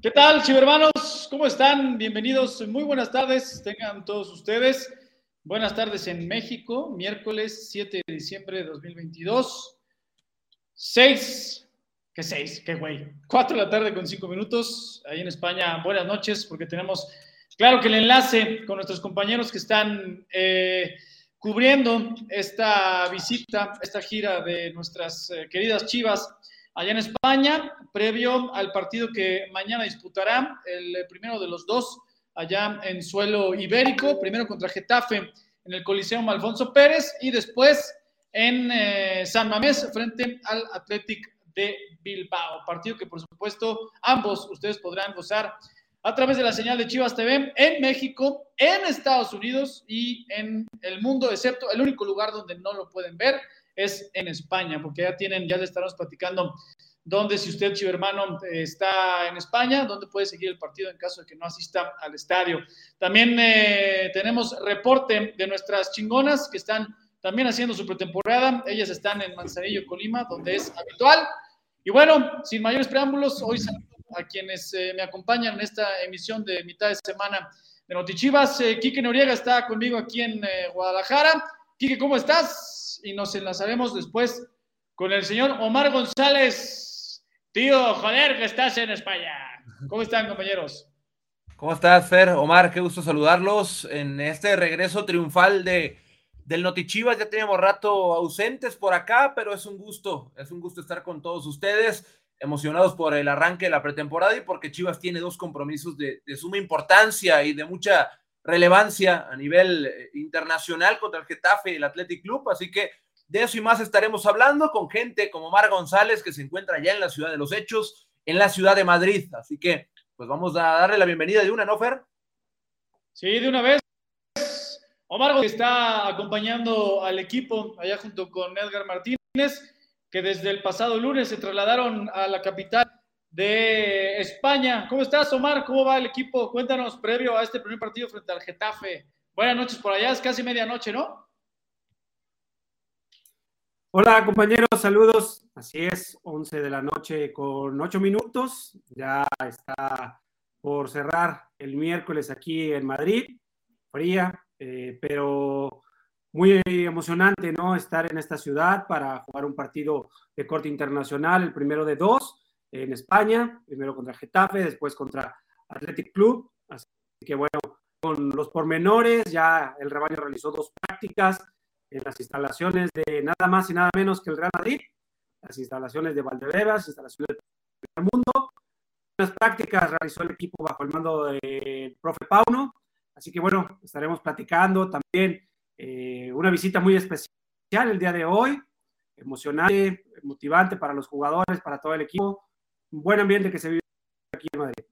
¿Qué tal, chivermanos? ¿Cómo están? Bienvenidos. Muy buenas tardes. Tengan todos ustedes. Buenas tardes en México, miércoles 7 de diciembre de 2022. 6, ¿qué 6? ¿Qué güey? 4 de la tarde con 5 minutos. Ahí en España, buenas noches, porque tenemos, claro que el enlace con nuestros compañeros que están eh, cubriendo esta visita, esta gira de nuestras eh, queridas chivas allá en España, previo al partido que mañana disputará, el primero de los dos, allá en suelo ibérico, primero contra Getafe en el Coliseo Alfonso Pérez y después en eh, San Mamés frente al Athletic de Bilbao. Partido que por supuesto ambos ustedes podrán gozar a través de la señal de Chivas TV en México, en Estados Unidos y en el mundo, excepto el único lugar donde no lo pueden ver es en España, porque ya tienen, ya le estaremos platicando donde si usted, chivermano, está en España, donde puede seguir el partido en caso de que no asista al estadio. También eh, tenemos reporte de nuestras chingonas que están también haciendo su pretemporada. Ellas están en Manzanillo, Colima, donde es habitual. Y bueno, sin mayores preámbulos, hoy saludo a quienes eh, me acompañan en esta emisión de mitad de semana de Notichivas. Eh, Quique Noriega está conmigo aquí en Guadalajara. Quique, ¿cómo estás? Y nos enlazaremos después con el señor Omar González Tío, joder, que estás en España. ¿Cómo están, compañeros? ¿Cómo estás, Fer? Omar, qué gusto saludarlos en este regreso triunfal de, del Notichivas. Ya teníamos rato ausentes por acá, pero es un gusto, es un gusto estar con todos ustedes, emocionados por el arranque de la pretemporada y porque Chivas tiene dos compromisos de, de suma importancia y de mucha relevancia a nivel eh, internacional contra el Getafe y el Athletic Club. Así que de eso y más estaremos hablando con gente como Mar González, que se encuentra ya en la ciudad de los hechos, en la ciudad de Madrid. Así que, pues vamos a darle la bienvenida de una, ¿no, Fer? Sí, de una vez. Omar está acompañando al equipo allá junto con Edgar Martínez, que desde el pasado lunes se trasladaron a la capital de España. ¿Cómo estás, Omar? ¿Cómo va el equipo? Cuéntanos previo a este primer partido frente al Getafe. Buenas noches por allá, es casi medianoche, ¿no? Hola compañeros, saludos. Así es, 11 de la noche con 8 minutos. Ya está por cerrar el miércoles aquí en Madrid. Fría, eh, pero muy emocionante, ¿no? Estar en esta ciudad para jugar un partido de corte internacional, el primero de dos en España, primero contra Getafe, después contra Athletic Club. Así que bueno, con los pormenores, ya el rebaño realizó dos prácticas en las instalaciones de nada más y nada menos que el Real Madrid, las instalaciones de Valdebebas, instalaciones del mundo. Las prácticas realizó el equipo bajo el mando del profe Pauno. Así que bueno, estaremos platicando también eh, una visita muy especial el día de hoy, emocionante, motivante para los jugadores, para todo el equipo. Buen ambiente que se vive aquí en Madrid.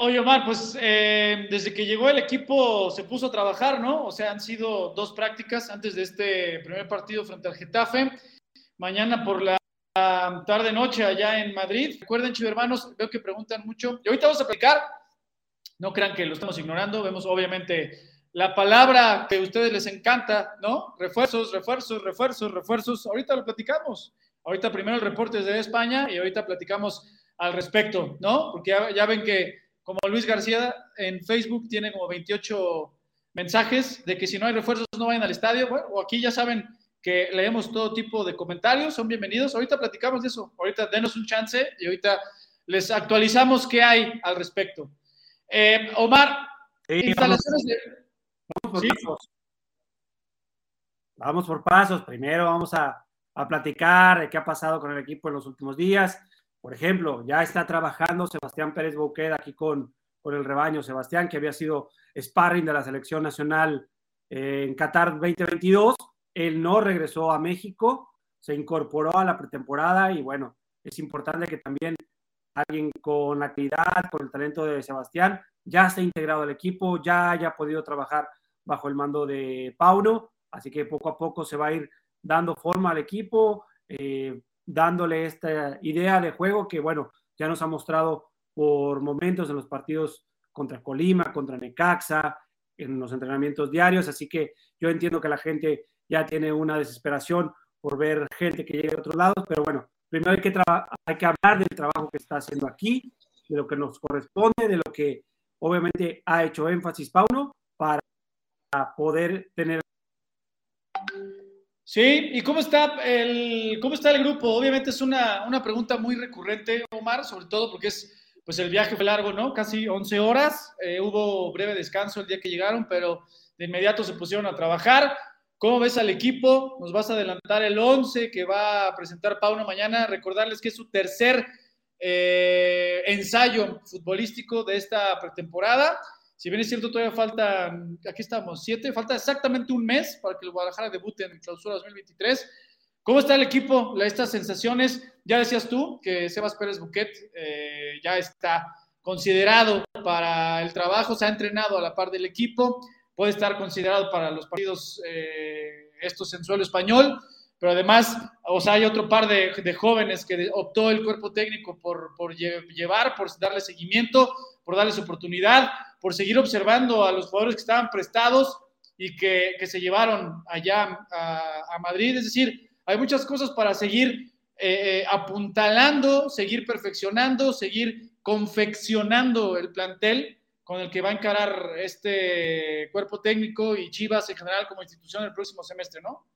Oye, Omar, pues eh, desde que llegó el equipo se puso a trabajar, ¿no? O sea, han sido dos prácticas antes de este primer partido frente al Getafe. Mañana por la tarde-noche allá en Madrid. Recuerden, hermanos, veo que preguntan mucho. Y ahorita vamos a aplicar. No crean que lo estamos ignorando. Vemos, obviamente, la palabra que a ustedes les encanta, ¿no? Refuerzos, refuerzos, refuerzos, refuerzos. Ahorita lo platicamos. Ahorita primero el reporte de España y ahorita platicamos al respecto, ¿no? Porque ya ven que como Luis García en Facebook tiene como 28 mensajes de que si no hay refuerzos no vayan al estadio. Bueno, o aquí ya saben que leemos todo tipo de comentarios, son bienvenidos. Ahorita platicamos de eso, ahorita denos un chance y ahorita les actualizamos qué hay al respecto. Eh, Omar, instalaciones de... Vamos por pasos. Vamos por pasos. Primero vamos a, a platicar de qué ha pasado con el equipo en los últimos días por ejemplo, ya está trabajando Sebastián Pérez Bouqueda aquí con, con el rebaño. Sebastián, que había sido sparring de la selección nacional eh, en Qatar 2022, él no regresó a México, se incorporó a la pretemporada y bueno, es importante que también alguien con la actividad, con el talento de Sebastián, ya esté integrado al equipo, ya haya podido trabajar bajo el mando de Pauno, así que poco a poco se va a ir dando forma al equipo. Eh, dándole esta idea de juego que, bueno, ya nos ha mostrado por momentos en los partidos contra Colima, contra Necaxa, en los entrenamientos diarios, así que yo entiendo que la gente ya tiene una desesperación por ver gente que llegue de otros lados, pero bueno, primero hay que, hay que hablar del trabajo que está haciendo aquí, de lo que nos corresponde, de lo que obviamente ha hecho énfasis Pauno para poder tener Sí, ¿y cómo está el, cómo está el grupo? Obviamente es una, una, pregunta muy recurrente, Omar, sobre todo porque es, pues el viaje fue largo, ¿no? Casi 11 horas, eh, hubo breve descanso el día que llegaron, pero de inmediato se pusieron a trabajar. ¿Cómo ves al equipo? Nos vas a adelantar el 11 que va a presentar Pauno mañana. Recordarles que es su tercer eh, ensayo futbolístico de esta pretemporada. Si bien es cierto, todavía falta, aquí estamos, siete, falta exactamente un mes para que el Guadalajara debute en el clausura 2023. ¿Cómo está el equipo? Estas sensaciones, ya decías tú que Sebas Pérez Buquet eh, ya está considerado para el trabajo, se ha entrenado a la par del equipo, puede estar considerado para los partidos eh, estos en suelo español, pero además, o sea, hay otro par de, jóvenes que optó el cuerpo técnico por, por llevar, por darle seguimiento, por darles oportunidad por seguir observando a los jugadores que estaban prestados y que, se llevaron allá a, Madrid. Es decir, hay muchas cosas para seguir eh, eh, apuntalando, seguir perfeccionando, seguir confeccionando el plantel con el que va a encarar este cuerpo técnico y Chivas en general como institución el próximo semestre, ¿no?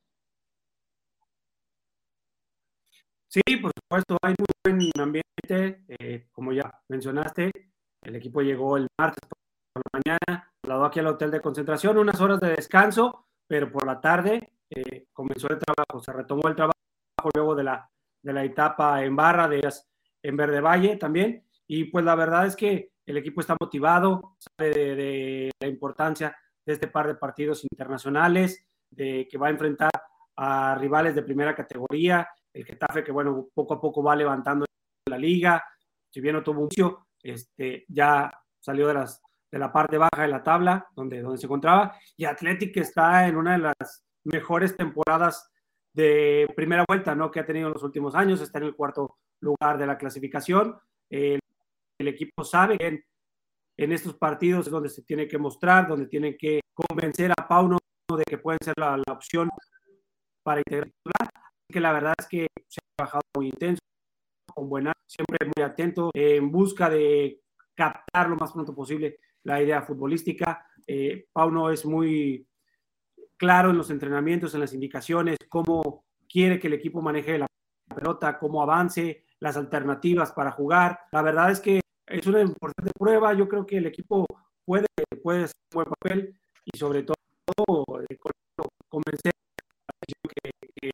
Sí, por supuesto, hay muy buen ambiente, eh, como ya mencionaste, el equipo llegó el martes por la mañana, trasladó aquí al hotel de concentración, unas horas de descanso, pero por la tarde eh, comenzó el trabajo, se retomó el trabajo luego de la, de la etapa en barra, de en Verde Valle también, y pues la verdad es que el equipo está motivado, sabe de, la importancia de este par de partidos internacionales, de que va a enfrentar a rivales de primera categoría, el Getafe que bueno, poco a poco va levantando la liga, si bien no tuvo un este, ya salió de las de la parte baja de la tabla, donde, donde se encontraba, y Athletic está en una de las mejores temporadas de primera vuelta, ¿no? Que ha tenido en los últimos años, está en el cuarto lugar de la clasificación. El, equipo sabe que en, en, estos partidos es donde se tiene que mostrar, donde tiene que convencer a Pauno de que pueden ser la, la opción para integrar. Que la verdad es que se ha trabajado muy intenso, con buena, siempre muy atento, en busca de captar lo más pronto posible la idea futbolística. Eh, Pauno es muy claro en los entrenamientos, en las indicaciones, cómo quiere que el equipo maneje la pelota, cómo avance, las alternativas para jugar. La verdad es que es una importante prueba. Yo creo que el equipo puede, puede hacer un buen papel y sobre todo eh, convencer a que, que,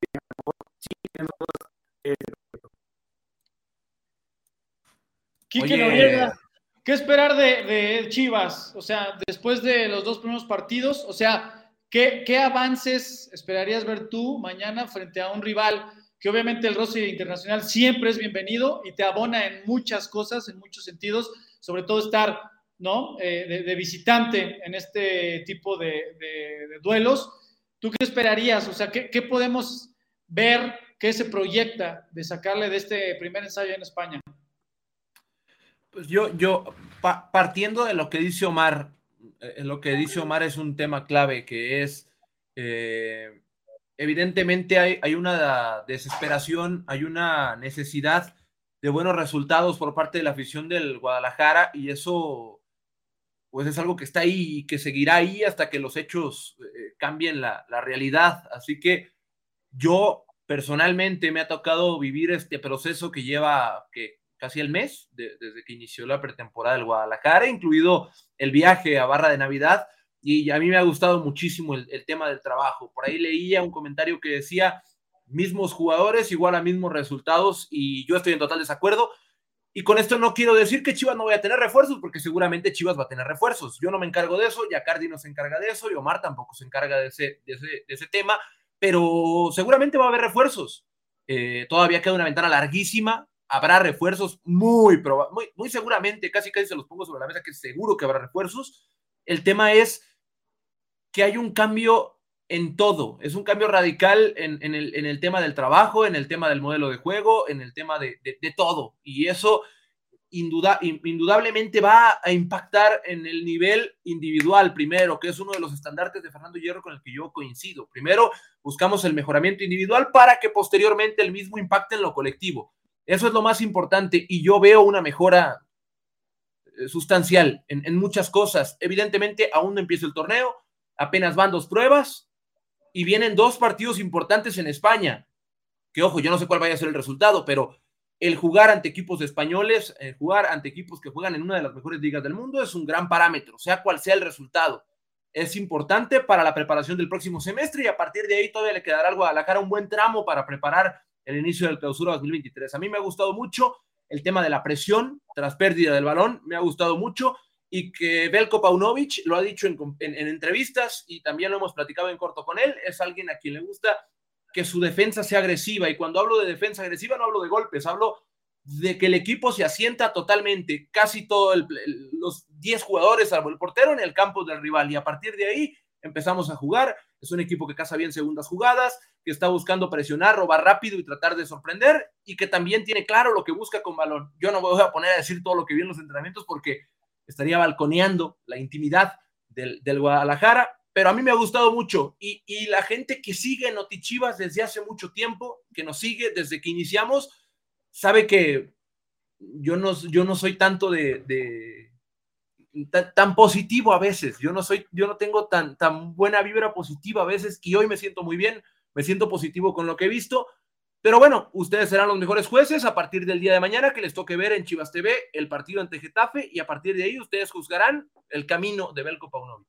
Quique Noriega, ¿Qué esperar de, Chivas? O sea, después de los dos primeros partidos, o sea, ¿qué, avances esperarías ver tú mañana frente a un rival que obviamente el roster internacional siempre es bienvenido y te abona en muchas cosas, en muchos sentidos, sobre todo estar ¿no? Eh, de, visitante en este tipo de, duelos. ¿Tú qué esperarías? O sea, ¿qué, ¿qué, podemos ver, qué se proyecta de sacarle de este primer ensayo en España? Yo, yo partiendo de lo que dice Omar, eh, lo que dice Omar es un tema clave, que es, eh, evidentemente hay, hay, una desesperación, hay una necesidad de buenos resultados por parte de la afición del Guadalajara y eso pues es algo que está ahí y que seguirá ahí hasta que los hechos eh, cambien la, la realidad. Así que yo personalmente me ha tocado vivir este proceso que lleva, que casi el mes desde que inició la pretemporada del Guadalajara, incluido el viaje a Barra de Navidad. Y a mí me ha gustado muchísimo el, tema del trabajo. Por ahí leía un comentario que decía, mismos jugadores, igual a mismos resultados, y yo estoy en total desacuerdo. Y con esto no quiero decir que Chivas no vaya a tener refuerzos, porque seguramente Chivas va a tener refuerzos. Yo no me encargo de eso, Yacardi no se encarga de eso, y Omar tampoco se encarga de ese, tema, pero seguramente va a haber refuerzos. Eh, todavía queda una ventana larguísima, habrá refuerzos, muy, muy, muy seguramente, casi casi se los pongo sobre la mesa, que seguro que habrá refuerzos. El tema es que hay un cambio en todo, es un cambio radical en, el, tema del trabajo, en el tema del modelo de juego, en el tema de, todo. Y eso indudablemente va a impactar en el nivel individual primero, que es uno de los estandartes de Fernando Hierro con el que yo coincido. Primero, buscamos el mejoramiento individual para que posteriormente el mismo impacte en lo colectivo. Eso es lo más importante y yo veo una mejora eh, sustancial en, muchas cosas. Evidentemente, aún no empieza el torneo, apenas van dos pruebas y vienen dos partidos importantes en España. Que ojo, yo no sé cuál vaya a ser el resultado, pero el jugar ante equipos españoles, el jugar ante equipos que juegan en una de las mejores ligas del mundo es un gran parámetro, sea cual sea el resultado. Es importante para la preparación del próximo semestre y a partir de ahí todavía le quedará algo a la cara un buen tramo para preparar el inicio del clausura 2023. A mí me ha gustado mucho el tema de la presión tras pérdida del balón, me ha gustado mucho y que Belko Paunovic lo ha dicho en, en entrevistas y también lo hemos platicado en corto con él, es alguien a quien le gusta que su defensa sea agresiva. Y cuando hablo de defensa agresiva, no hablo de golpes, hablo de que el equipo se asienta totalmente, casi todos los 10 jugadores, salvo el portero, en el campo del rival. Y a partir de ahí empezamos a jugar. Es un equipo que caza bien segundas jugadas, que está buscando presionar, robar rápido y tratar de sorprender, y que también tiene claro lo que busca con balón. Yo no me voy a poner a decir todo lo que vi en los entrenamientos porque estaría balconeando la intimidad del, Guadalajara, pero a mí me ha gustado mucho. Y, la gente que sigue Notichivas desde hace mucho tiempo, que nos sigue desde que iniciamos, sabe que yo no, yo no soy tanto de, tan, positivo a veces. Yo no soy, yo no tengo tan, tan buena vibra positiva a veces y hoy me siento muy bien, me siento positivo con lo que he visto. Pero bueno, ustedes serán los mejores jueces a partir del día de mañana que les toque ver en Chivas TV el partido ante Getafe y a partir de ahí ustedes juzgarán el camino de Belko Paunovic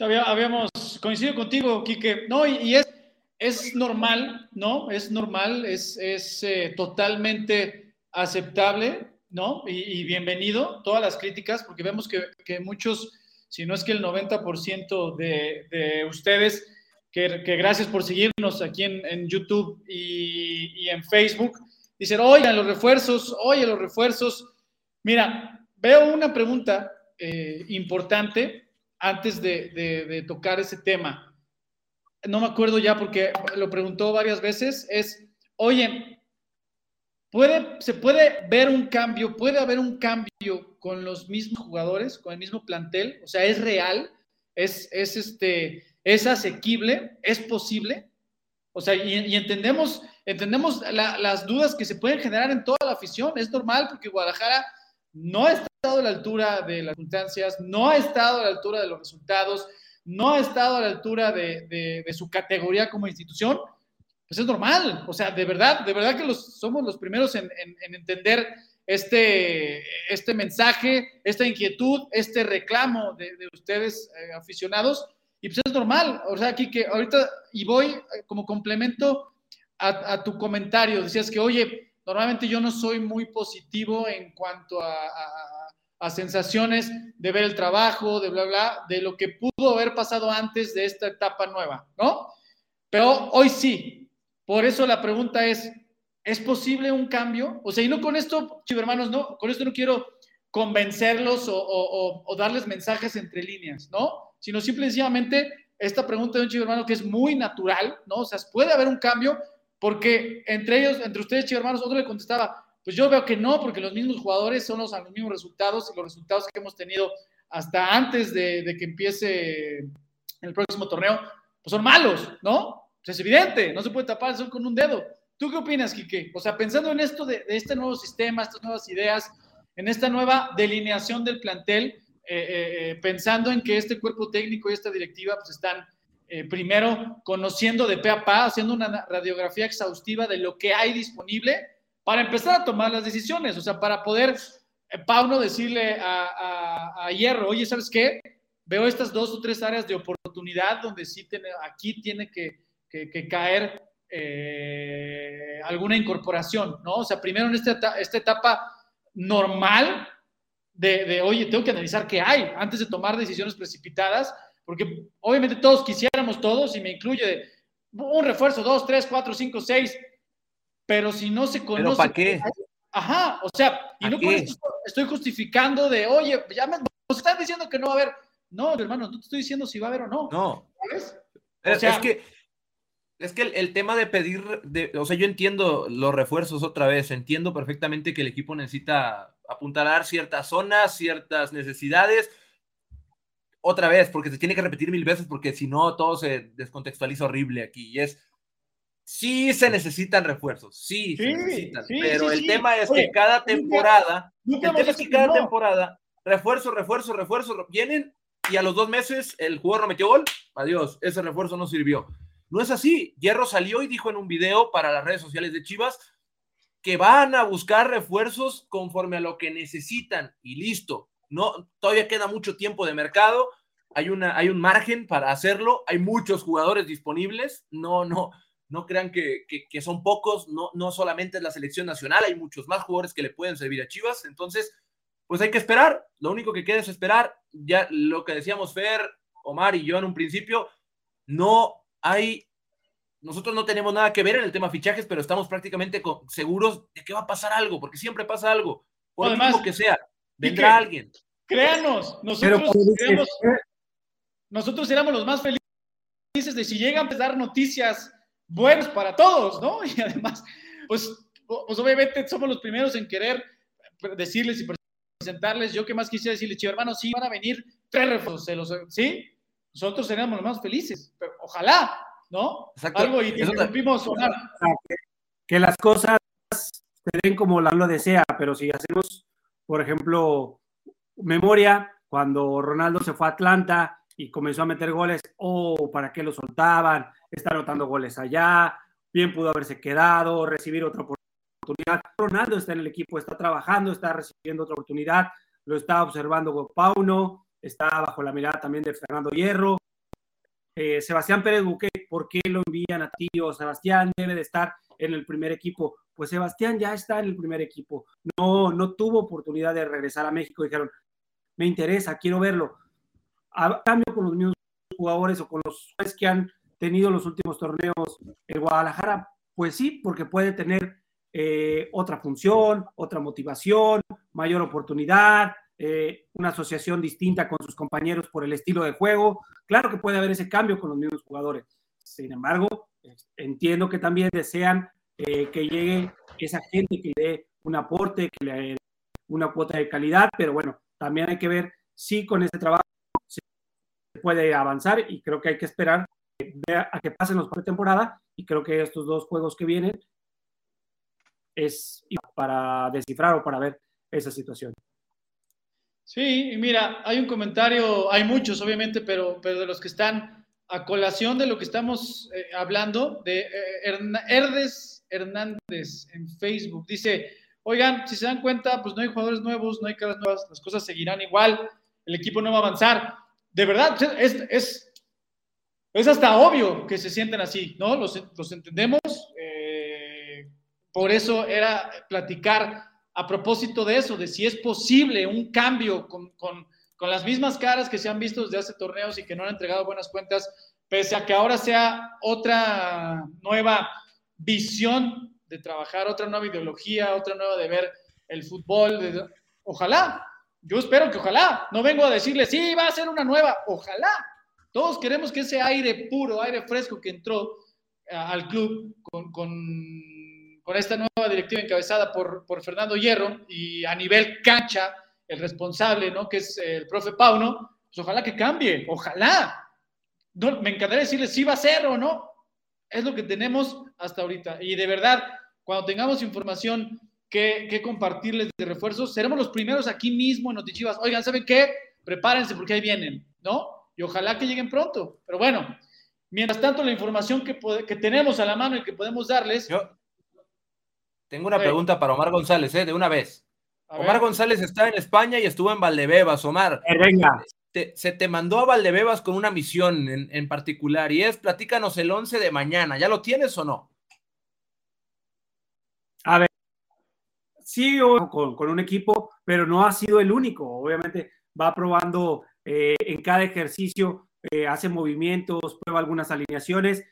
habíamos coincidido contigo, Quique. No, y, es, normal, ¿no? Es normal, es, es eh, totalmente aceptable, ¿no? Y, bienvenido todas las críticas, porque vemos que, que, muchos, si no es que el 90% de, de ustedes, que, que, gracias por seguirnos aquí en, en YouTube y, y, en Facebook, dicen, oye, los refuerzos, oye, los refuerzos. Mira, veo una pregunta eh, importante antes de, tocar ese tema, no me acuerdo ya porque lo preguntó varias veces, es, oye, ¿puede, ¿se puede ver un cambio, puede haber un cambio con los mismos jugadores, con el mismo plantel? O sea, ¿es real? ¿Es, es, este, ¿es asequible? ¿Es posible? O sea, y, entendemos, entendemos las dudas que se pueden generar en toda la afición, es normal porque Guadalajara no ha estado a la altura de las circunstancias, no ha estado a la altura de los resultados, no ha estado a la altura de, su categoría como institución, pues es normal. O sea, de verdad, de verdad que los, somos los primeros en, entender este, este mensaje, esta inquietud, este reclamo de, ustedes eh, aficionados. Y pues es normal. O sea, aquí que ahorita, y voy eh, como complemento a, a tu comentario, decías que, oye, Normalmente yo no soy muy positivo en cuanto a, sensaciones de ver el trabajo, de bla, bla, de lo que pudo haber pasado antes de esta etapa nueva, ¿no? Pero hoy sí. Por eso la pregunta es, ¿es posible un cambio? O sea, y no con esto, hermanos, no, con esto no quiero convencerlos o, darles mensajes entre líneas, ¿no? Sino simplemente esta pregunta de un chivo hermano que es muy natural, ¿no? O sea, puede haber un cambio, porque entre ellos, entre ustedes, chicos hermanos, otro le contestaba, pues yo veo que no, porque los mismos jugadores son los, los mismos resultados y los resultados que hemos tenido hasta antes de, que empiece el próximo torneo, pues son malos, ¿no? Es evidente, no se puede tapar eso con un dedo. ¿Tú qué opinas, Quique? O sea, pensando en esto de, este nuevo sistema, estas nuevas ideas, en esta nueva delineación del plantel, eh, eh, eh, pensando en que este cuerpo técnico y esta directiva pues están primero conociendo de pe a pa, haciendo una radiografía exhaustiva de lo que hay disponible para empezar a tomar las decisiones, o sea, para poder, Pauno, decirle a, Hierro, oye, ¿sabes qué? Veo estas dos o tres áreas de oportunidad donde sí tiene, aquí tiene que, caer eh, alguna incorporación, ¿no? O sea, primero en esta, esta etapa normal de, de, oye, tengo que analizar qué hay antes de tomar decisiones precipitadas porque obviamente todos quisiéramos todos, y me incluye un refuerzo, dos, tres, cuatro, cinco, seis, pero si no se conoce. ¿Pero para qué? Ajá, o sea, y no estoy justificando de, oye, ya me están diciendo que no va a haber. No, hermano, no te estoy diciendo si va a haber o no. No. ¿Sabes? O sea, es que Es que el, tema de pedir, de, o sea, yo entiendo los refuerzos otra vez, entiendo perfectamente que el equipo necesita apuntalar ciertas zonas, ciertas necesidades, otra vez, porque se tiene que repetir mil veces, porque si no, todo se descontextualiza horrible aquí. Y es, sí se necesitan refuerzos, sí, se necesitan, pero el tema es que cada temporada, el tema es que cada temporada, refuerzo, refuerzo, refuerzo, vienen y a los dos meses el jugador no metió gol, adiós, ese refuerzo no sirvió. No es así. Hierro salió y dijo en un video para las redes sociales de Chivas que van a buscar refuerzos conforme a lo que necesitan. Y listo. No, todavía queda mucho tiempo de mercado, hay, una, hay un margen para hacerlo, hay muchos jugadores disponibles, no, no, no crean que, que, son pocos, no, no solamente es la selección nacional, hay muchos más jugadores que le pueden servir a Chivas, entonces, pues hay que esperar, lo único que queda es esperar, ya lo que decíamos Fer, Omar y yo en un principio, no hay nosotros no tenemos nada que ver en el tema fichajes, pero estamos prácticamente seguros de que va a pasar algo, porque siempre pasa algo. Por lo que sea, vendrá alguien. Créanos, nosotros, éramos, nosotros éramos los más felices de si llegan a dar noticias buenas para todos, ¿no? Y además, pues, pues obviamente somos los primeros en querer decirles y presentarles. Yo que más quisiera decirles, chivo hermano, sí, van a venir tres refuerzos, ¿sí? Nosotros seríamos los más felices, pero ojalá, ¿no? Algo y interrumpimos sonar. Que, las cosas se den como la lo desea, pero si hacemos, por ejemplo, memoria, cuando Ronaldo se fue a Atlanta y comenzó a meter goles, oh, ¿para qué lo soltaban? Está anotando goles allá, bien pudo haberse quedado, recibir otra oportunidad. Ronaldo está en el equipo, está trabajando, está recibiendo otra oportunidad, lo está observando Pauno, está bajo la mirada también de Fernando Hierro, eh, Sebastián Pérez Buque, ¿por qué lo envían a ti? O Sebastián debe de estar en el primer equipo. Pues Sebastián ya está en el primer equipo. No, no tuvo oportunidad de regresar a México. Dijeron, me interesa, quiero verlo. A cambio con los mismos jugadores o con los que han tenido los últimos torneos en Guadalajara, pues sí, porque puede tener eh, otra función, otra motivación, mayor oportunidad, eh, una asociación distinta con sus compañeros por el estilo de juego. Claro que puede haber ese cambio con los mismos jugadores. Sin embargo, entiendo que también desean eh, que llegue esa gente que le dé un aporte, que le dé una cuota de calidad, pero bueno, también hay que ver si con este trabajo se puede avanzar y creo que hay que esperar a que pasen los de temporada y creo que estos dos juegos que vienen es para descifrar o para ver esa situación. Sí, y mira, hay un comentario, hay muchos obviamente, pero, pero de los que están a colación de lo que estamos eh, hablando, de eh, Herdes Hernández en Facebook, dice, oigan, si se dan cuenta, pues no hay jugadores nuevos, no hay caras nuevas, las cosas seguirán igual, el equipo no va a avanzar. De verdad, es, es, es hasta obvio que se sienten así, ¿no? Los, los entendemos. Eh, por eso era platicar a propósito de eso, de si es posible un cambio con, las mismas caras que se han visto desde hace torneos y que no han entregado buenas cuentas, pese a que ahora sea otra nueva visión de trabajar, otra nueva ideología, otra nueva de ver el fútbol. Ojalá, yo espero que ojalá, no vengo a decirle, sí, va a ser una nueva, ojalá. Todos queremos que ese aire puro, aire fresco que entró al club con con esta nueva directiva encabezada por, por Fernando Hierro y a nivel cancha, el responsable, ¿no? Que es el profe Pauno, pues ojalá que cambie, ojalá. No, me encantaría decirle si va a ser o no. Es lo que tenemos hasta ahorita. Y de verdad, cuando tengamos información que, que compartirles de refuerzos, seremos los primeros aquí mismo en Notichivas. Oigan, ¿saben qué? Prepárense porque ahí vienen, ¿no? Y ojalá que lleguen pronto. Pero bueno, mientras tanto, la información que, que tenemos a la mano y que podemos darles. Tengo una pregunta para Omar González, ¿eh? De una vez. Omar González está en España y estuvo en Valdebebas, Omar. Eh, venga. se te mandó a Valdebebas con una misión en, particular y es, platícanos el 11 de mañana. ¿Ya lo tienes o no? A ver, sí, con, con un equipo, pero no ha sido el único. Obviamente va probando eh, en cada ejercicio, eh, hace movimientos, prueba algunas alineaciones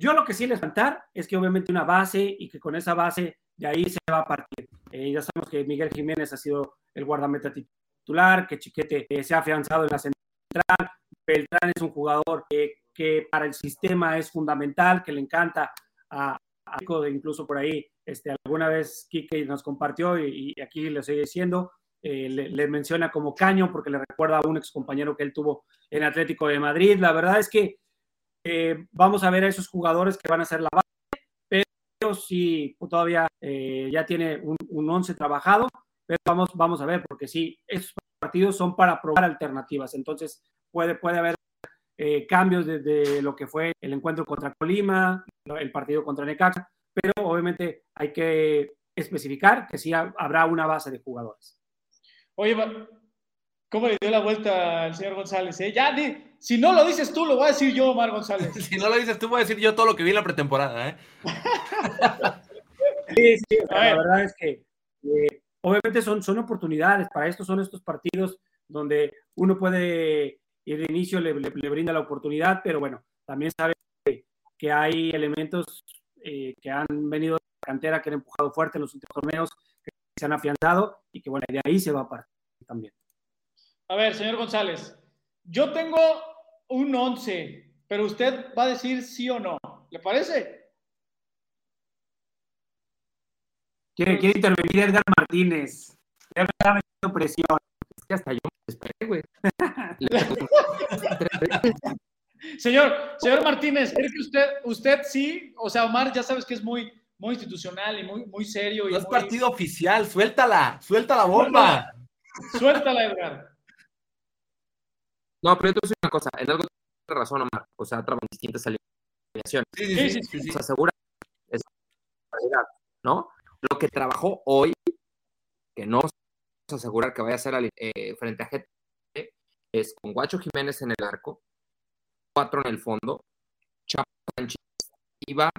yo lo que sí les cantar es que obviamente una base y que con esa base de ahí se va a partir. Eh, ya sabemos que Miguel Jiménez ha sido el guardameta titular, que Chiquete eh, se ha afianzado en la central, Beltrán es un jugador que que para el sistema es fundamental, que le encanta a, incluso por ahí, este, alguna vez Kike nos compartió y, aquí le estoy diciendo, eh, le, menciona como caño porque le recuerda a un ex compañero que él tuvo en Atlético de Madrid. La verdad es que eh, vamos a ver a esos jugadores que van a ser la base, pero sí todavía eh, ya tiene un, un once trabajado, pero vamos, vamos a ver, porque sí, esos partidos son para probar alternativas, entonces puede, puede haber eh, cambios desde lo que fue el encuentro contra Colima, el partido contra Necaxa, pero obviamente hay que especificar que sí habrá una base de jugadores. Oye, ¿cómo le dio la vuelta al señor González? Eh? Ya, si no lo dices tú, lo voy a decir yo, Omar González. si no lo dices tú, voy a decir yo todo lo que vi en la pretemporada. ¿eh? sí, sí, la verdad es que eh, obviamente son, son oportunidades, para esto son estos partidos donde uno puede y de inicio le, brinda la oportunidad, pero bueno, también sabe que, hay elementos eh, que han venido de la cantera, que han empujado fuerte en los últimos torneos, que se han afianzado y que bueno, de ahí se va a partir también. A ver, señor González, yo tengo un 11, pero usted va a decir sí o no. ¿Le parece? Quiere, quiere intervenir Edgar Martínez. Ya me está metiendo presión. Es que hasta yo me esperé, güey. señor, señor Martínez, ¿cree que usted, usted sí? O sea, Omar ya sabes que es muy, muy institucional y muy, muy serio. Y no es partido oficial, suéltala, suelta la bomba. Suéltala, Edgar. No, pero entonces una cosa, en algo tiene razón, Omar. O sea, trabajan distintas alineaciones. Sí, sí, sí. sí, asegura ¿no? Lo que trabajó hoy, que no asegurar que vaya a ser eh, frente a GT, es con Guacho Jiménez en el arco, cuatro en el fondo, Chapo Sánchez, Iba,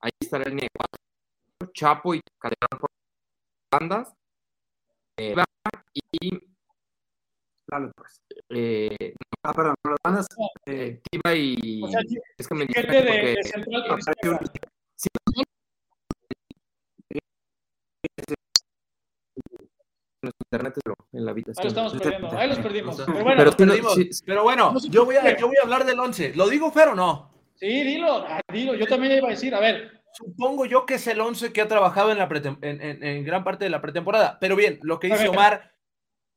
ahí está la línea de cuatro, Chapo y Calderón por bandas, eh, Iba y Dale, pues. Eh, ah, perdón, las bandas. Eh, Tiba y. O sea, es que me de, de central sí, internet, pero en la habitación. Ahí estamos perdiendo, ahí los perdimos. Pero bueno, pero, bueno yo, voy a, yo voy a hablar del 11. ¿Lo digo, Fer, o no? Sí, dilo, ah, dilo. Yo también iba a decir, a ver. Supongo yo que es el 11 que ha trabajado en, la en, en, gran parte de la pretemporada. Pero bien, lo que dice Omar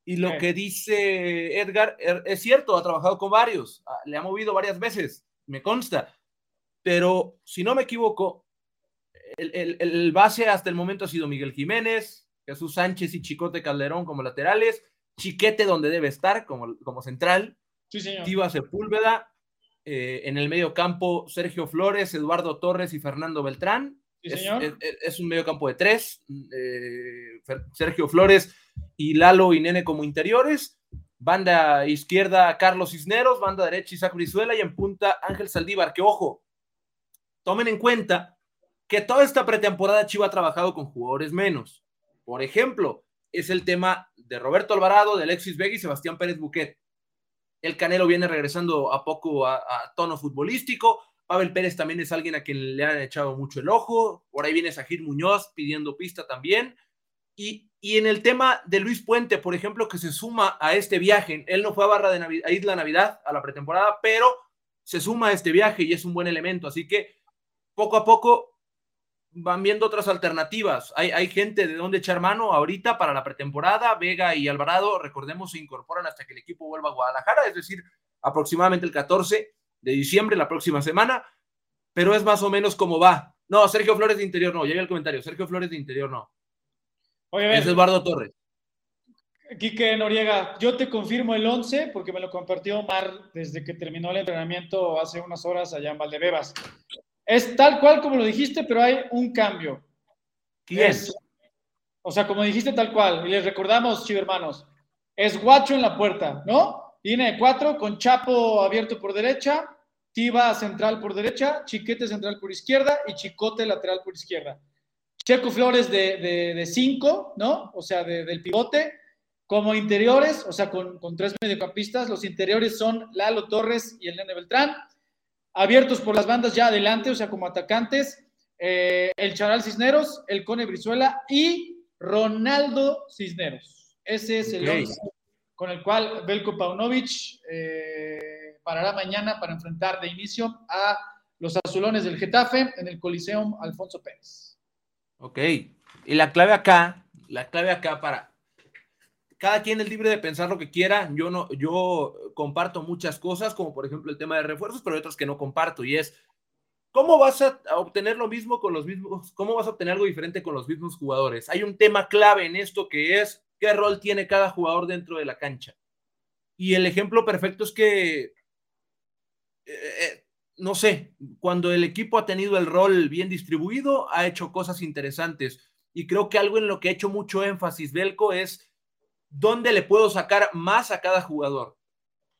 y lo que dice Edgar er, es cierto, ha trabajado con varios, ah, le ha movido varias veces, me consta. Pero si no me equivoco, el, el, el base hasta el momento ha sido Miguel Jiménez, Jesús Sánchez y Chicote Calderón como laterales, Chiquete donde debe estar como, como central, sí, Sepúlveda, eh, en el medio campo Sergio Flores, Eduardo Torres y Fernando Beltrán. es, un medio campo de tres, eh, Sergio Flores y Lalo y Nene como interiores, banda izquierda Carlos Cisneros, banda derecha Isaac Brizuela y en punta Ángel Saldívar, que ojo, tomen en cuenta que toda esta pretemporada Chiva ha trabajado con jugadores menos. Por ejemplo, es el tema de Roberto Alvarado, de Alexis Vega y Sebastián Pérez Buquet. El Canelo viene regresando a poco a, tono futbolístico. Pavel Pérez también es alguien a quien le han echado mucho el ojo. Por ahí viene Sajir Muñoz pidiendo pista también. Y, en el tema de Luis Puente, por ejemplo, que se suma a este viaje. Él no fue a Barra de Navidad, a Isla Navidad, a la pretemporada, pero se suma a este viaje y es un buen elemento. Así que poco a poco van viendo otras alternativas. Hay, hay gente de donde echar mano ahorita para la pretemporada. Vega y Alvarado, recordemos, se incorporan hasta que el equipo vuelva a Guadalajara, es decir, aproximadamente el 14 de diciembre, la próxima semana. Pero es más o menos como va. No, Sergio Flores de interior no, ya el comentario. Sergio Flores de interior no. Oye, es Eduardo Torres. Quique Noriega, yo te confirmo el 11 porque me lo compartió Omar desde que terminó el entrenamiento hace unas horas allá en Valdebebas. Es tal cual como lo dijiste, pero hay un cambio. ¿Quién? Es, o sea, como dijiste tal cual, y les recordamos, hermanos, es Guacho en la puerta, ¿no? Viene de cuatro con Chapo abierto por derecha, Tiba central por derecha, Chiquete central por izquierda y Chicote lateral por izquierda. Checo Flores de, cinco, ¿no? O sea, del pivote. Como interiores, o sea, con, con tres mediocampistas, los interiores son Lalo Torres y el Nene Beltrán abiertos por las bandas ya adelante, o sea, como atacantes, eh, el Charal Cisneros, el Cone Brizuela y Ronaldo Cisneros. Ese es el con el cual Belko Paunovic parará mañana para enfrentar de inicio a los azulones del Getafe en el Coliseum Alfonso Pérez. Ok, y la clave acá, la clave acá para cada quien es libre de pensar lo que quiera. Yo no, yo comparto muchas cosas, como por ejemplo el tema de refuerzos, pero hay otras que no comparto y es ¿Cómo vas a obtener lo mismo con los mismos? ¿Cómo vas a obtener algo diferente con los mismos jugadores? Hay un tema clave en esto que es qué rol tiene cada jugador dentro de la cancha. Y el ejemplo perfecto es que, eh, eh, no sé, cuando el equipo ha tenido el rol bien distribuido, ha hecho cosas interesantes. Y creo que algo en lo que ha hecho mucho énfasis Belco es dónde le puedo sacar más a cada jugador.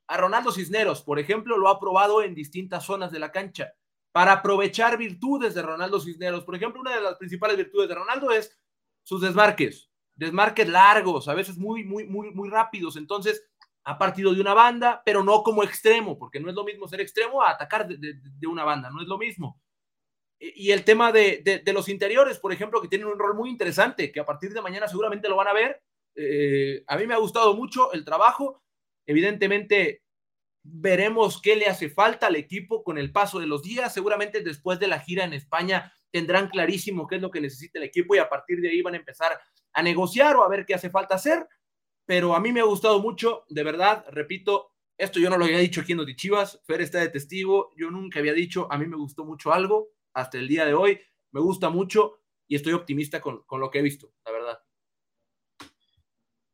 A Ronaldo Cisneros, por ejemplo, lo ha probado en distintas zonas de la cancha para aprovechar virtudes de Ronaldo Cisneros. Por ejemplo, una de las principales virtudes de Ronaldo es sus desmarques, desmarques largos, a veces muy, muy, muy, muy rápidos. Entonces, ha partido de una banda, pero no como extremo, porque no es lo mismo ser extremo a atacar de, una banda, no es lo mismo. Y el tema de, los interiores, por ejemplo, que tienen un rol muy interesante, que a partir de mañana seguramente lo van a ver. Eh, a mí me ha gustado mucho el trabajo. Evidentemente, Veremos qué le hace falta al equipo con el paso de los días. Seguramente después de la gira en España tendrán clarísimo qué es lo que necesita el equipo y a partir de ahí van a empezar a negociar o a ver qué hace falta hacer. Pero a mí me ha gustado mucho, de verdad, repito, esto yo no lo había dicho aquí en Noti Chivas, Fer está de testigo, yo nunca había dicho, a mí me gustó mucho algo hasta el día de hoy, me gusta mucho y estoy optimista con, con lo que he visto, la verdad.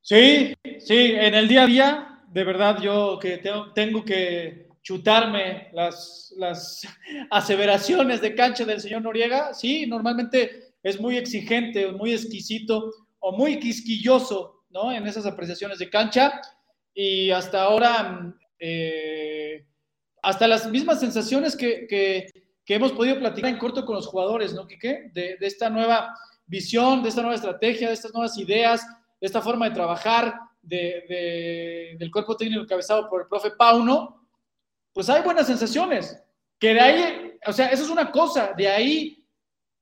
Sí, sí, en el día a día de verdad yo que tengo, que chutarme las, las aseveraciones de cancha del señor Noriega, sí, normalmente es muy exigente, muy exquisito o muy quisquilloso, ¿no? En esas apreciaciones de cancha y hasta ahora, eh, hasta las mismas sensaciones que, que, hemos podido platicar en corto con los jugadores, ¿no, Quique? De, de esta nueva visión, de esta nueva estrategia, de estas nuevas ideas, de esta forma de trabajar, del cuerpo técnico encabezado por el profe Pauno, pues hay buenas sensaciones. Que de ahí, o sea, eso es una cosa, de ahí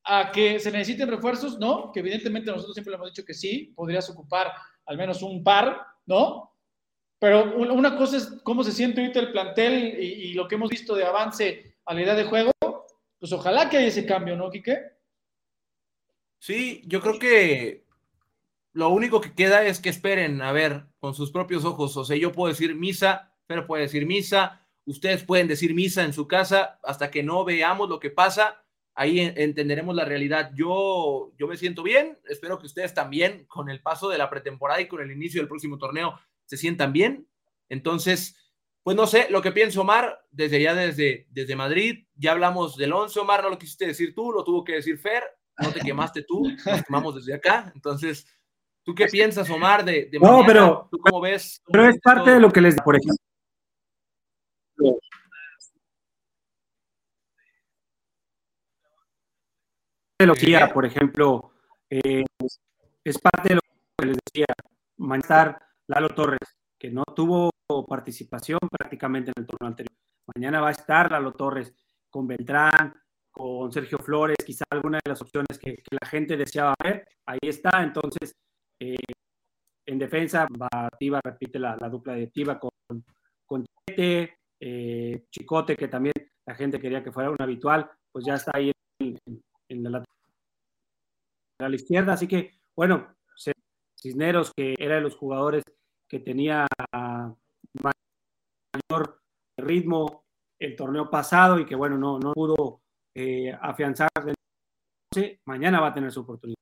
a que se necesiten refuerzos, ¿no? Que evidentemente nosotros siempre le hemos dicho que sí, podrías ocupar al menos un par, ¿no? Pero una cosa es cómo se siente ahorita el plantel y, lo que hemos visto de avance a la edad de juego, pues ojalá que haya ese cambio, ¿no, Quique? Sí, yo creo que lo único que queda es que esperen a ver con sus propios ojos. O sea, yo puedo decir misa, pero puede decir misa, ustedes pueden decir misa en su casa hasta que no veamos lo que pasa. Ahí entenderemos la realidad. Yo, yo me siento bien, espero que ustedes también, con el paso de la pretemporada y con el inicio del próximo torneo, se sientan bien. Entonces, pues no sé, lo que pienso Omar, desde ya desde, desde Madrid, ya hablamos del 11, Omar, no lo quisiste decir tú, lo tuvo que decir Fer, no te quemaste tú, nos quemamos desde acá. Entonces, ¿Tú qué piensas, Omar, de, No, pero, ¿Tú cómo ves? pero es parte de lo que les por ejemplo. Lo que por ejemplo, eh, es parte de lo que les decía, mañana Lalo Torres, que no tuvo participación prácticamente en el torneo anterior. Mañana va a estar Lalo Torres con Beltrán, con Sergio Flores, quizá alguna de las opciones que, que la gente deseaba ver. Ahí está, entonces eh, en defensa, Tiva repite la, dupla de Tiva con, con eh, Chicote, que también la gente quería que fuera un habitual, pues ya está ahí en, la lateral izquierda. Así que, bueno, Cisneros, que era de los jugadores que tenía mayor ritmo el torneo pasado y que, bueno, no, no pudo eh, afianzar. Mañana va a tener su oportunidad.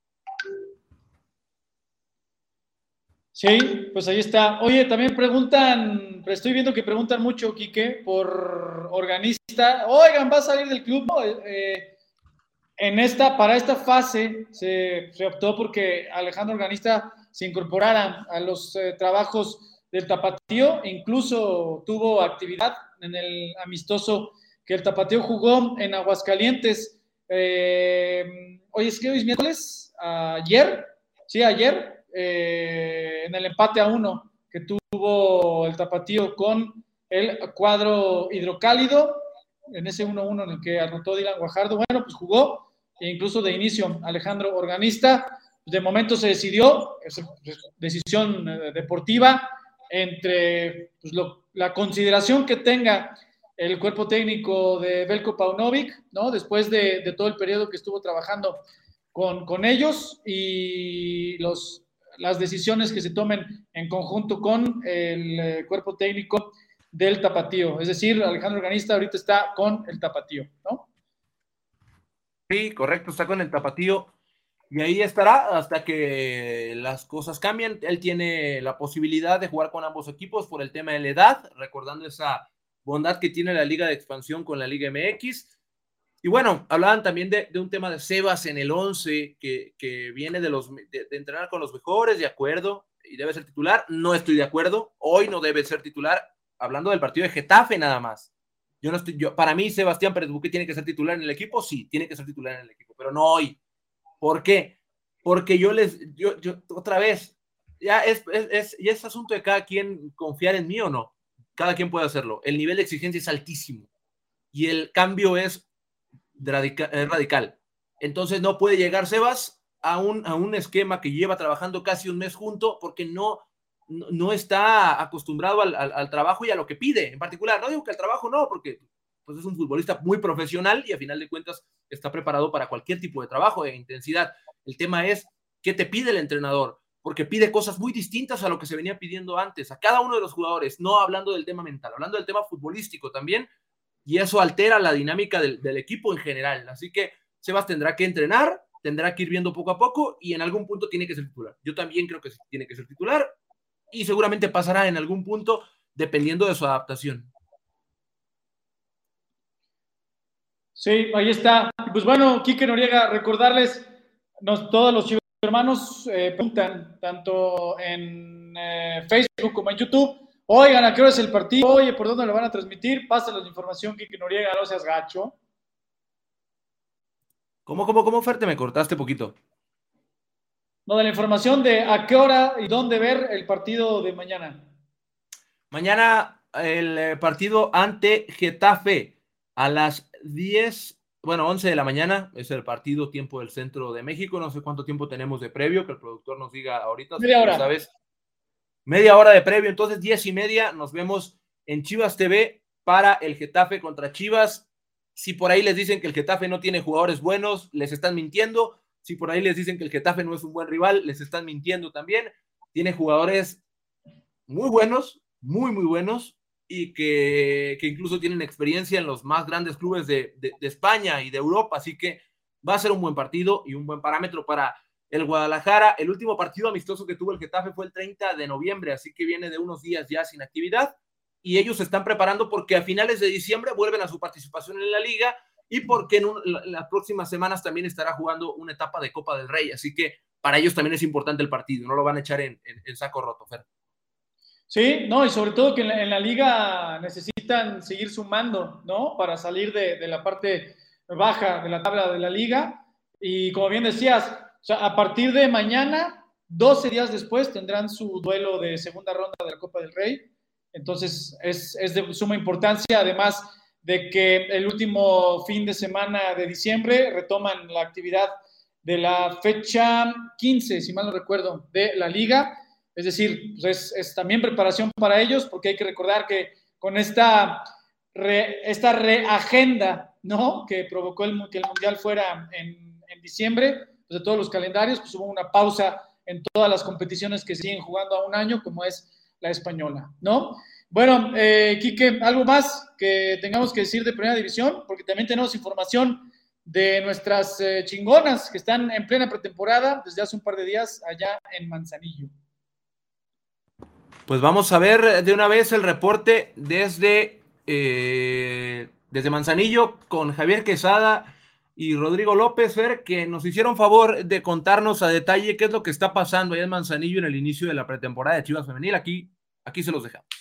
Sí, pues ahí está. Oye, también preguntan, estoy viendo que preguntan mucho, Quique, por organista. Oigan, va a salir del club. Eh, en esta, para esta fase se, optó porque Alejandro Organista se incorporara a los eh, trabajos del tapatío, incluso tuvo actividad en el amistoso que el tapatío jugó en Aguascalientes. Eh, hoy es que hoy es miércoles, ayer, sí, ayer, eh, en el empate a uno que tuvo el tapatío con el cuadro hidrocálido, en ese 1-1 en el que anotó Dylan Guajardo. Bueno, pues jugó, e incluso de inicio Alejandro Organista. De momento se decidió, es decisión eh, deportiva, entre pues, la consideración que tenga el cuerpo técnico de Belko Paunovic, ¿no? Después de, todo el periodo que estuvo trabajando con, ellos y los, las decisiones que se tomen en conjunto con el eh, cuerpo técnico del Tapatío. Es decir, Alejandro Organista ahorita está con el Tapatío, ¿no? Sí, correcto, está con el Tapatío. Y ahí estará hasta que las cosas cambien. Él tiene la posibilidad de jugar con ambos equipos por el tema de la edad, recordando esa bondad que tiene la Liga de Expansión con la Liga MX. Y bueno, hablaban también de, un tema de Sebas en el 11, que, que viene de, los, de, entrenar con los mejores, de acuerdo, y debe ser titular. No estoy de acuerdo, hoy no debe ser titular, hablando del partido de Getafe nada más. Yo no estoy, yo, para mí, Sebastián Pérez Buque tiene que ser titular en el equipo, sí, tiene que ser titular en el equipo, pero no hoy. ¿Por qué? Porque yo les, yo, yo otra vez, ya es, es, es, ya es asunto de cada quien confiar en mí o no cada quien puede hacerlo. El nivel de exigencia es altísimo y el cambio es radical. Entonces no puede llegar Sebas a un, a un esquema que lleva trabajando casi un mes junto porque no, no, está acostumbrado al, trabajo y a lo que pide en particular. No digo que al trabajo no, porque pues es un futbolista muy profesional y a final de cuentas está preparado para cualquier tipo de trabajo de intensidad. El tema es qué te pide el entrenador porque pide cosas muy distintas a lo que se venía pidiendo antes, a cada uno de los jugadores, no hablando del tema mental, hablando del tema futbolístico también, y eso altera la dinámica del, equipo en general. Así que Sebas tendrá que entrenar, tendrá que ir viendo poco a poco y en algún punto tiene que ser titular. Yo también creo que tiene que ser titular y seguramente pasará en algún punto dependiendo de su adaptación. Sí, ahí está. Pues bueno, Quique Noriega, recordarles nos, todos los chicos hermanos eh, preguntan, tanto en eh, Facebook como en YouTube, oigan, ¿a qué hora es el partido? Oye, ¿por dónde lo van a transmitir? Pásenles la información, que Noriega, no seas gacho. ¿Cómo, cómo, cómo, Ferte? Me cortaste poquito. No, de la información de a qué hora y dónde ver el partido de mañana. Mañana el eh, partido ante Getafe a las 10 bueno, 11 de la mañana es el partido tiempo del centro de México. No sé cuánto tiempo tenemos de previo, que el productor nos diga ahorita. Media hora. ¿Sabes? Media hora de previo, entonces 10 y media nos vemos en Chivas TV para el Getafe contra Chivas. Si por ahí les dicen que el Getafe no tiene jugadores buenos, les están mintiendo. Si por ahí les dicen que el Getafe no es un buen rival, les están mintiendo también. Tiene jugadores muy buenos, muy, muy buenos y que, incluso tienen experiencia en los más grandes clubes de, España y de Europa, así que va a ser un buen partido y un buen parámetro para el Guadalajara. El último partido amistoso que tuvo el Getafe fue el 30 de noviembre, así que viene de unos días ya sin actividad y ellos se están preparando porque a finales de diciembre vuelven a su participación en la liga y porque en, las próximas semanas también estará jugando una etapa de Copa del Rey, así que para ellos también es importante el partido, no lo van a echar en, saco roto, Fer. Sí, no, y sobre todo que en la, liga necesitan seguir sumando, ¿no? Para salir de, la parte baja de la tabla de la liga. Y como bien decías, a partir de mañana, 12 días después, tendrán su duelo de segunda ronda de la Copa del Rey. Entonces, es, es de suma importancia, además de que el último fin de semana de diciembre retoman la actividad de la fecha 15, si mal no recuerdo, de la liga es decir, pues es, también preparación para ellos, porque hay que recordar que con esta, esta reagenda ¿no? que provocó que el Mundial fuera en, en diciembre, pues de todos los calendarios, pues hubo una pausa en todas las competiciones que siguen jugando a un año, como es la española, ¿no? Bueno, eh, Quique, ¿algo más que tengamos que decir de Primera División? Porque también tenemos información de nuestras eh, chingonas que están en plena pretemporada desde hace un par de días allá en Manzanillo. Pues vamos a ver de una vez el reporte desde, eh, desde Manzanillo con Javier Quesada y Rodrigo López, Fer, que nos hicieron favor de contarnos a detalle qué es lo que está pasando allá en Manzanillo en el inicio de la pretemporada de Chivas Femenil. Aquí, aquí se los dejamos.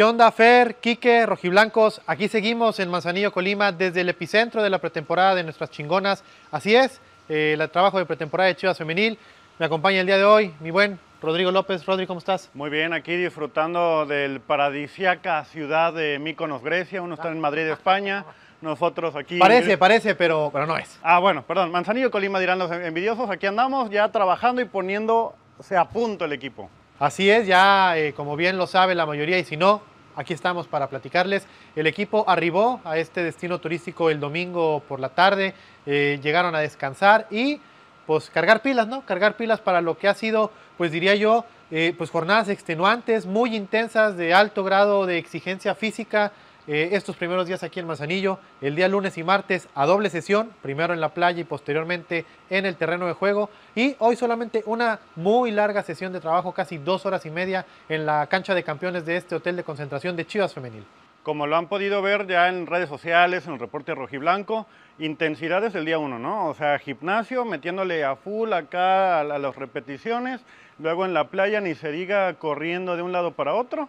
¿Qué onda, Fer, Quique, Rojiblancos? Aquí seguimos en Manzanillo, Colima, desde el epicentro de la pretemporada de nuestras chingonas. Así es, eh, el trabajo de pretemporada de Chivas Femenil. Me acompaña el día de hoy mi buen Rodrigo López. Rodrigo, ¿cómo estás? Muy bien, aquí disfrutando del paradisiaca ciudad de Míconos, Grecia. Uno está en Madrid, España. Nosotros aquí... Parece, parece, pero, pero no es. Ah, bueno, perdón. Manzanillo Colima dirán los envidiosos. Aquí andamos ya trabajando y poniéndose a punto el equipo. Así es, ya eh, como bien lo sabe la mayoría y si no, aquí estamos para platicarles. El equipo arribó a este destino turístico el domingo por la tarde, eh, llegaron a descansar y pues cargar pilas, ¿no? Cargar pilas para lo que ha sido, pues diría yo, eh, pues jornadas extenuantes, muy intensas, de alto grado de exigencia física, eh, estos primeros días aquí en Manzanillo, el día lunes y martes a doble sesión, primero en la playa y posteriormente en el terreno de juego. Y hoy solamente una muy larga sesión de trabajo, casi dos horas y media en la cancha de campeones de este hotel de concentración de Chivas Femenil. Como lo han podido ver ya en redes sociales, en el reporte rojiblanco, intensidad desde el día uno, ¿no? O sea, gimnasio, metiéndole a full acá a las repeticiones, luego en la playa ni se diga corriendo de un lado para otro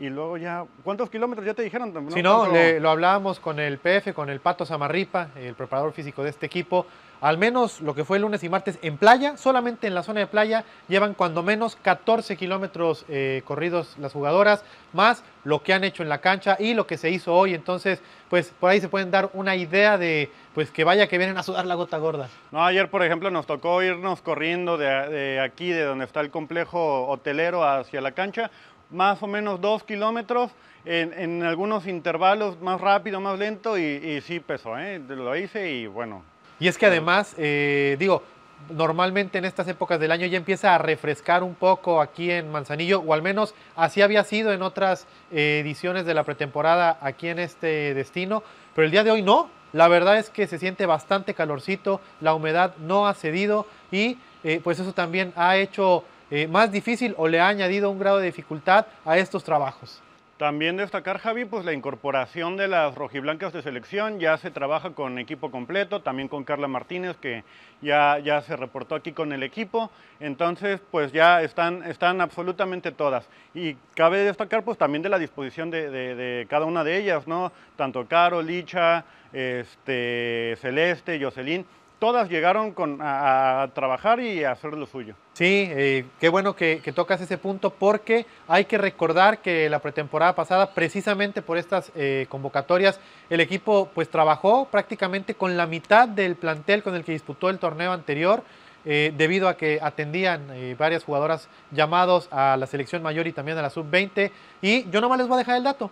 y luego ya, ¿cuántos kilómetros ya te dijeron? ¿no? Si no, le, lo hablábamos con el PF, con el Pato Samarripa, el preparador físico de este equipo. Al menos lo que fue el lunes y martes en playa, solamente en la zona de playa, llevan cuando menos 14 kilómetros eh, corridos las jugadoras, más lo que han hecho en la cancha y lo que se hizo hoy. Entonces, pues por ahí se pueden dar una idea de, pues que vaya que vienen a sudar la gota gorda. No, ayer, por ejemplo, nos tocó irnos corriendo de, de aquí, de donde está el complejo hotelero, hacia la cancha más o menos dos kilómetros en, en, algunos intervalos más rápido, más lento y, y sí pesó, ¿eh? lo hice y bueno. Y es que además, eh, digo, normalmente en estas épocas del año ya empieza a refrescar un poco aquí en Manzanillo, o al menos así había sido en otras eh, ediciones de la pretemporada aquí en este destino, pero el día de hoy no. La verdad es que se siente bastante calorcito, la humedad no ha cedido y eh, pues eso también ha hecho eh, más difícil o le ha añadido un grado de dificultad a estos trabajos. También destacar, Javi, pues la incorporación de las rojiblancas de selección. Ya se trabaja con equipo completo, también con Carla Martínez, que ya, ya se reportó aquí con el equipo. Entonces, pues ya están, están absolutamente todas. Y cabe destacar, pues también de la disposición de, de, cada una de ellas, ¿no? Tanto Caro, Licha, este, Celeste, Jocelyn todas llegaron con, a, trabajar y a hacer lo suyo. Sí, eh, qué bueno que, tocas ese punto porque hay que recordar que la pretemporada pasada, precisamente por estas eh, convocatorias, el equipo pues trabajó prácticamente con la mitad del plantel con el que disputó el torneo anterior. Eh, debido a que atendían varias jugadoras llamados a la selección mayor y también a la sub-20. Y yo nomás les voy a dejar el dato.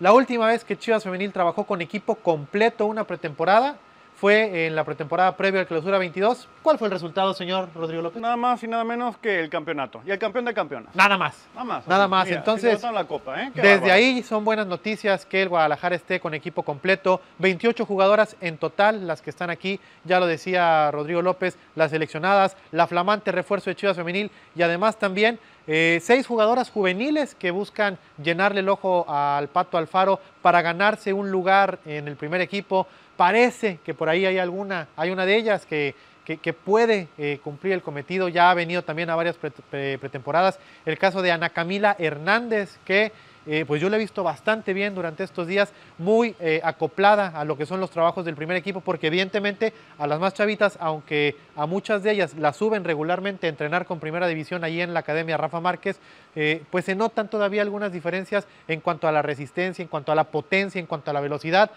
La última vez que Chivas Femenil trabajó con equipo completo una pretemporada fue en la pretemporada previa al clausura 22. ¿Cuál fue el resultado, señor Rodrigo López? Nada más y nada menos que el campeonato. Y el campeón de campeones. Nada más. Nada más. Nada más. Mira, Entonces, si la copa, ¿eh? desde bárbaro. ahí son buenas noticias que el Guadalajara esté con equipo completo. 28 jugadoras en total, las que están aquí. Ya lo decía Rodrigo López, las seleccionadas, la flamante refuerzo de Chivas Femenil y además también eh, seis jugadoras juveniles que buscan llenarle el ojo al Pato Alfaro para ganarse un lugar en el primer equipo. Parece que por ahí hay alguna, hay una de ellas que, que, puede eh, cumplir el cometido, ya ha venido también a varias pre, pre, pretemporadas. El caso de Ana Camila Hernández, que eh, pues yo la he visto bastante bien durante estos días, muy eh, acoplada a lo que son los trabajos del primer equipo, porque evidentemente a las más chavitas, aunque a muchas de ellas las suben regularmente a entrenar con primera división ahí en la Academia Rafa Márquez, pues se notan todavía algunas diferencias en cuanto a la resistencia, en cuanto a la potencia, en cuanto a la velocidad.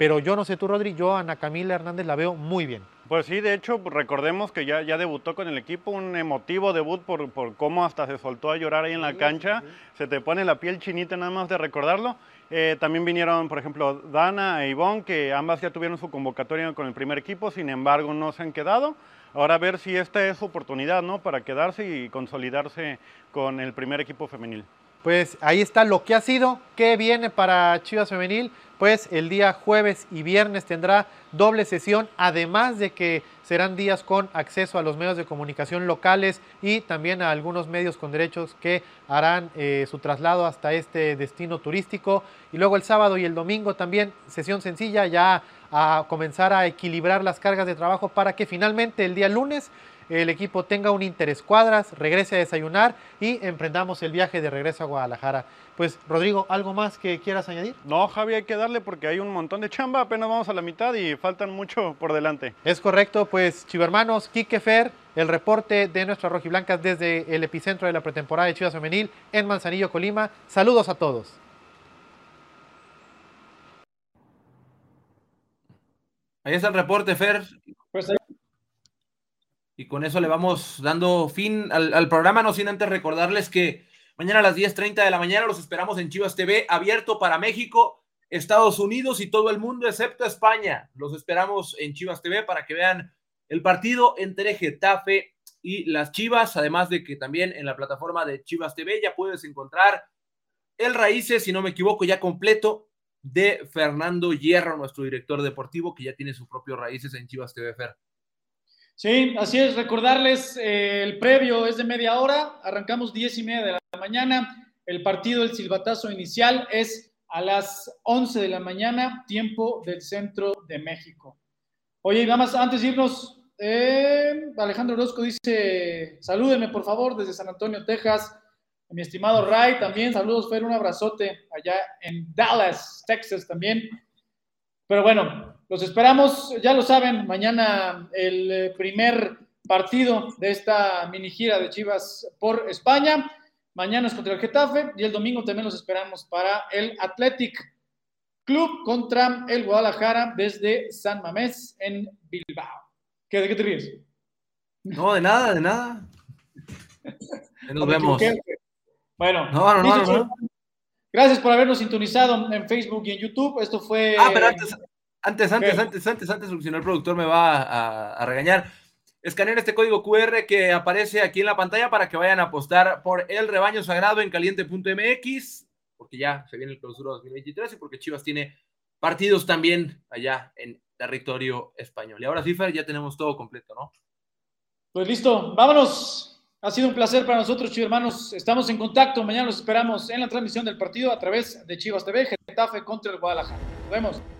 Pero yo no sé tú, Rodri, yo a Ana Camila Hernández la veo muy bien. Pues sí, de hecho, recordemos que ya, ya debutó con el equipo, un emotivo debut por, por cómo hasta se soltó a llorar ahí en la cancha. Se te pone la piel chinita nada más de recordarlo. Eh, también vinieron, por ejemplo, Dana e Ivonne, que ambas ya tuvieron su convocatoria con el primer equipo, sin embargo no se han quedado. Ahora a ver si esta es su oportunidad, ¿no? Para quedarse y consolidarse con el primer equipo femenil. Pues ahí está lo que ha sido, qué viene para Chivas Femenil. Pues el día jueves y viernes tendrá doble sesión, además de que serán días con acceso a los medios de comunicación locales y también a algunos medios con derechos que harán eh, su traslado hasta este destino turístico. Y luego el sábado y el domingo también sesión sencilla, ya a comenzar a equilibrar las cargas de trabajo para que finalmente el día lunes el equipo tenga un interescuadras, regrese a desayunar y emprendamos el viaje de regreso a Guadalajara. Pues, Rodrigo, ¿algo más que quieras añadir? No, Javi, hay que darle porque hay un montón de chamba, apenas vamos a la mitad y faltan mucho por delante. Es correcto, pues, chivermanos, Quique Fer, el reporte de nuestras rojiblancas desde el epicentro de la pretemporada de Chivas Femenil en Manzanillo, Colima. Saludos a todos. Ahí está el reporte, Fer. Y con eso le vamos dando fin al, al programa, no sin antes recordarles que mañana a las 10.30 de la mañana los esperamos en Chivas TV, abierto para México, Estados Unidos y todo el mundo, excepto España. Los esperamos en Chivas TV para que vean el partido entre Getafe y las Chivas, además de que también en la plataforma de Chivas TV ya puedes encontrar el Raíces, si no me equivoco, ya completo de Fernando Hierro, nuestro director deportivo, que ya tiene su propio Raíces en Chivas TV Fer. Sí, así es. Recordarles, eh, el previo es de media hora, arrancamos diez y media de la mañana. El partido, el silbatazo inicial es a las 11 de la mañana, tiempo del centro de México. Oye, nada más antes de irnos, eh, Alejandro Orozco dice, salúdeme por favor desde San Antonio, Texas. Mi estimado Ray, también saludos, Fer, un abrazote allá en Dallas, Texas también. Pero bueno, los esperamos, ya lo saben, mañana el eh, primer partido de esta mini gira de Chivas por España. Mañana es contra el Getafe y el domingo también los esperamos para el Athletic Club contra el Guadalajara desde San Mamés en Bilbao. ¿Qué, ¿De qué te ríes? No, de nada, de nada. Nos vemos. Bueno, no, no, no, no, Gracias por habernos sintonizado en Facebook y en YouTube. Esto fue. Ah, pero antes, antes, antes, antes, antes, antes, si no el productor me va a, a regañar. Escanear este código QR que aparece aquí en la pantalla para que vayan a apostar por el rebaño sagrado en caliente.mx, porque ya se viene el clausura 2023 y porque Chivas tiene partidos también allá en territorio español. Y ahora sí, Fer, ya tenemos todo completo, ¿no? Pues listo, vámonos. Ha sido un placer para nosotros, chicos hermanos. Estamos en contacto. Mañana los esperamos en la transmisión del partido a través de Chivas TV, Getafe contra el Guadalajara. Nos vemos.